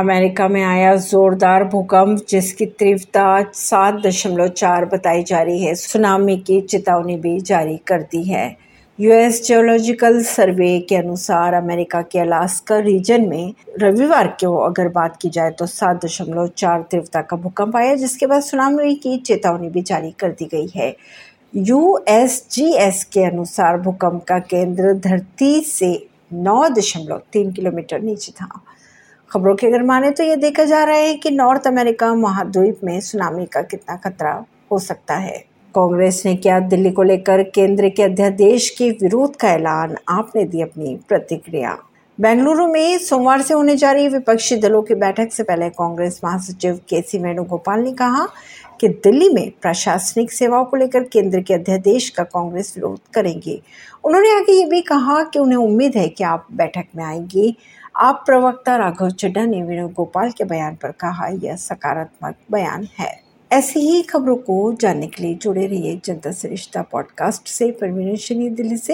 America में आया जोरदार भूकंप, जिसकी तीव्रता सात दशमलव चार बताई जा रही है। सुनामी की चेतावनी भी जारी कर दी है। यूएस जियोलॉजिकल सर्वे के अनुसार अमेरिका के अलास्का रीजन में रविवार को अगर बात की जाए तो सात दशमलव चार तीव्रता का भूकंप आया, जिसके बाद सुनामी की चेतावनी भी जारी कर दी गई है। यूएसजीएस के अनुसार भूकंप का केंद्र धरती से नौ दशमलव तीन किलोमीटर नीचे था। खबरों के अगर माने तो ये देखा जा रहा है कि नॉर्थ अमेरिका महाद्वीप में सुनामी का कितना खतरा हो सकता है। कांग्रेस ने किया दिल्ली को लेकर केंद्र के अध्यादेश के विरोध का ऐलान, आपने दी अपनी प्रतिक्रिया। बेंगलुरु में सोमवार से होने जा रही विपक्षी दलों की बैठक से पहले कांग्रेस महासचिव के सी वेणुगोपाल ने कहा कि दिल्ली में प्रशासनिक सेवाओं को लेकर केंद्र के अध्यादेश का कांग्रेस विरोध करेंगे। उन्होंने आगे ये भी कहा कि उन्हें उम्मीद है कि आप बैठक में आएँगे। आप प्रवक्ता राघव चड्डा ने वेणुगोपाल के बयान पर कहा, यह सकारात्मक बयान है। ऐसी ही खबरों को जानने के लिए जुड़े रहिए जनता सरिश्ता पॉडकास्ट से। परवीन दिल्ली से।